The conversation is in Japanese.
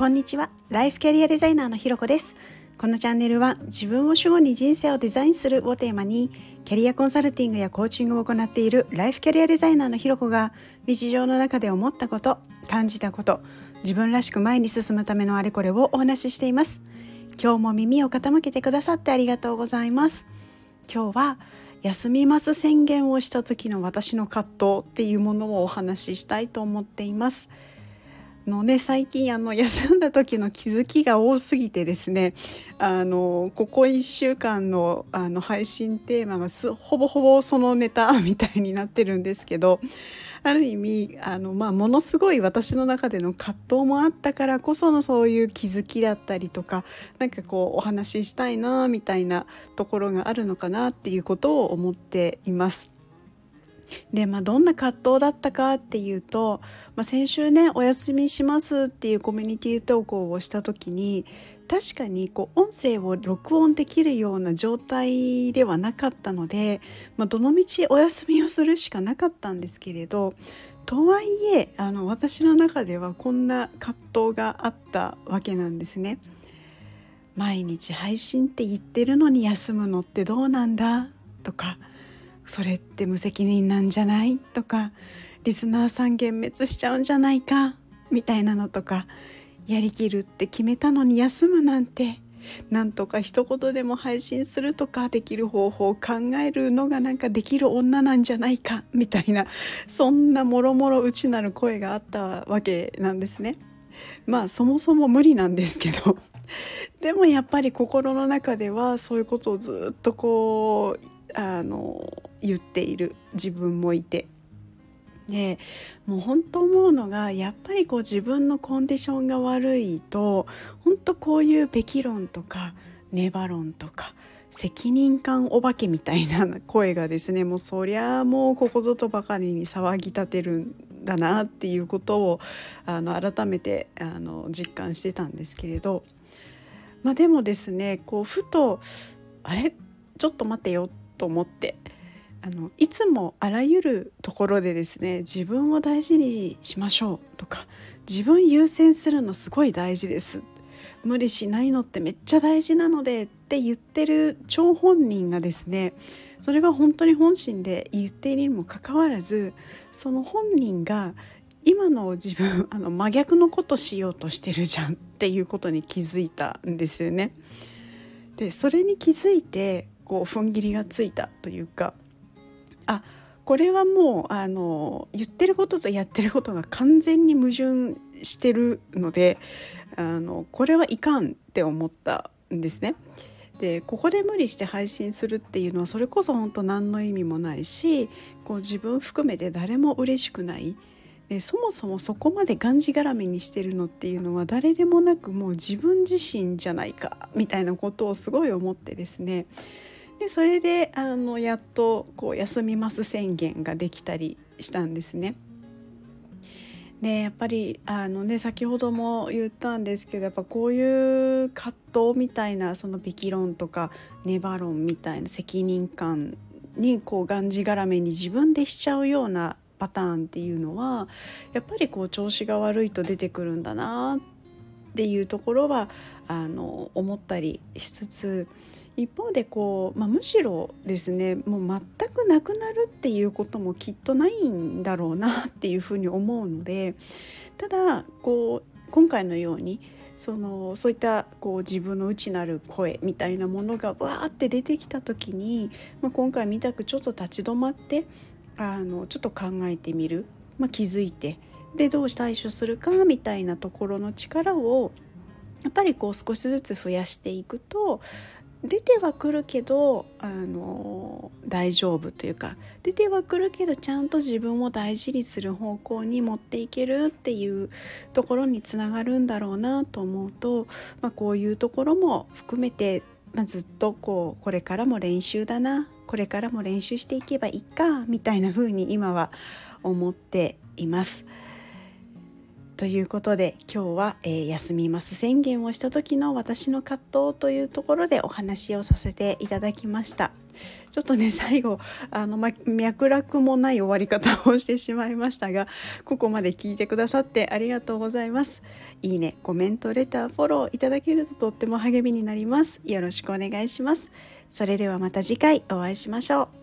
こんにちは。ライフキャリアデザイナーのひろこです。このチャンネルは自分を主語に人生をデザインするをテーマにキャリアコンサルティングやコーチングを行っているライフキャリアデザイナーのひろこが日常の中で思ったこと感じたこと自分らしく前に進むためのあれこれをお話ししています。今日も耳を傾けてくださってありがとうございます。今日は休みます宣言をした時の私の葛藤っていうものをお話ししたいと思っています。のね最近あの休んだ時の気づきが多すぎてですねあのここ1週間のあの配信テーマがほぼほぼそのネタ みたいになってるんですけどある意味あの、まあ、ものすごい私の中での葛藤もあったからこそのそういう気づきだったりとか何かこうお話ししたいなみたいなところがあるのかなっていうことを思っています。で、まあ、どんな葛藤だったかっていうと、まあ、先週ね「お休みします」っていうコミュニティ投稿をした時に確かにこう音声を録音できるような状態ではなかったので、まあ、どのみちお休みをするしかなかったんですけれどとはいえあの私の中ではこんな葛藤があったわけなんですね。毎日配信って言ってるのに休むのってどうなんだ？とかそれって無責任なんじゃない？とかリスナーさん幻滅しちゃうんじゃないか？みたいなのとかやりきるって決めたのに休むなんてなんとか一言でも配信するとかできる方法を考えるのがなんかできる女なんじゃないか？みたいなそんなもろもろ内なる声があったわけなんですね。まあそもそも無理なんですけど。でもやっぱり心の中ではそういうことをずっとこうあの言っている自分もいて。でもう本当思うのがやっぱりこう自分のコンディションが悪いと本当こういうべき論とかネバ論とか責任感お化けみたいな声がですねもうそりゃもうここぞとばかりに騒ぎ立てるんだなっていうことをあの改めてあの実感してたんですけれど、まあ、でもですねこうふとあれ？ちょっと待てよと思ってあのいつもあらゆるところでですね自分を大事にしましょうとか自分優先するのすごい大事です無理しないのってめっちゃ大事なのでって言ってる張本人がですねそれは本当に本心で言っているにもかかわらずその本人が今の自分 あの真逆のことしようとしてるじゃんっていうことに気づいたんですよね。でそれに気づいてこう踏ん切りがついたというかあこれはもうあの言ってることとやってることが完全に矛盾してるのであのこれはいかんって思ったんですね。でここで無理して配信するっていうのはそれこそ本当何の意味もないしこう自分含めて誰も嬉しくないでそもそもそこまでがんじがらめにしてるのっていうのは誰でもなくもう自分自身じゃないかみたいなことをすごい思ってですねでそれであのやっとこう休みます宣言ができたりしたんですね。でやっぱりあのね先ほども言ったんですけどやっぱこういう葛藤みたいなそのべき論とかネバ論みたいな責任感にこうがんじがらめに自分でしちゃうようなパターンっていうのはやっぱりこう調子が悪いと出てくるんだなっっていうところはあの思ったりしつつ一方でこう、まあ、むしろですねもう全くなくなるっていうこともきっとないんだろうなっていうふうに思うのでただこう今回のようにそのそういったこう自分の内なる声みたいなものがわーって出てきた時に、まあ、今回みたくちょっと立ち止まってあのちょっと考えてみる、まあ、気づいてでどう対処するかみたいなところの力をやっぱりこう少しずつ増やしていくと出てはくるけどあの大丈夫というか出てはくるけどちゃんと自分を大事にする方向に持っていけるっていうところにつながるんだろうなと思うと、まあ、こういうところも含めて、まあ、ずっとこうこれからも練習だなこれからも練習していけばいいかみたいな風に今は思っています。ということで今日は、えー、休みます宣言をした時の私の葛藤というところでお話をさせていただきました。ちょっとね 最後あの、ま、脈絡もない終わり方をしてしまいましたがここまで聞いてくださってありがとうございます。いいねコメントレターフォローいただけるととっても励みになります。よろしくお願いします。それではまた次回お会いしましょう。